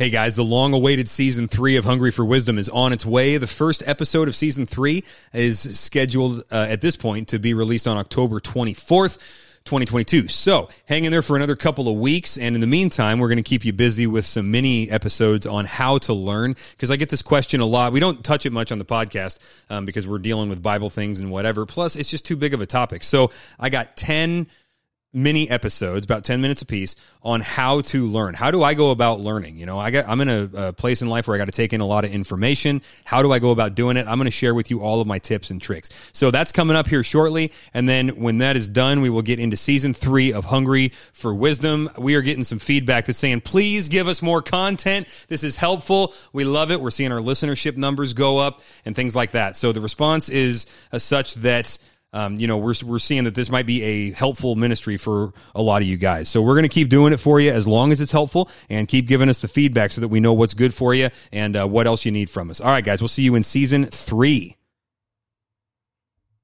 Hey guys, the long awaited season three of Hungry for Wisdom is on its way. The first episode of season three is scheduled uh, at this point to be released on October 24th. 2022. So hang in there for another couple of weeks. And in the meantime, we're going to keep you busy with some mini episodes on how to learn. Because I get this question a lot. We don't touch it much on the podcast um, because we're dealing with Bible things and whatever. Plus, it's just too big of a topic. So I got 10 mini episodes, about 10 minutes apiece, on how to learn. How do I go about learning? You know, I got, I'm in a, a place in life where I got to take in a lot of information. How do I go about doing it? I'm going to share with you all of my tips and tricks. So that's coming up here shortly. And then when that is done, we will get into season three of Hungry for Wisdom. We are getting some feedback that's saying, please give us more content. This is helpful. We love it. We're seeing our listenership numbers go up and things like that. So the response is uh, such that um, you know, we're, we're seeing that this might be a helpful ministry for a lot of you guys. So we're going to keep doing it for you as long as it's helpful and keep giving us the feedback so that we know what's good for you and uh, what else you need from us. All right, guys, we'll see you in season three.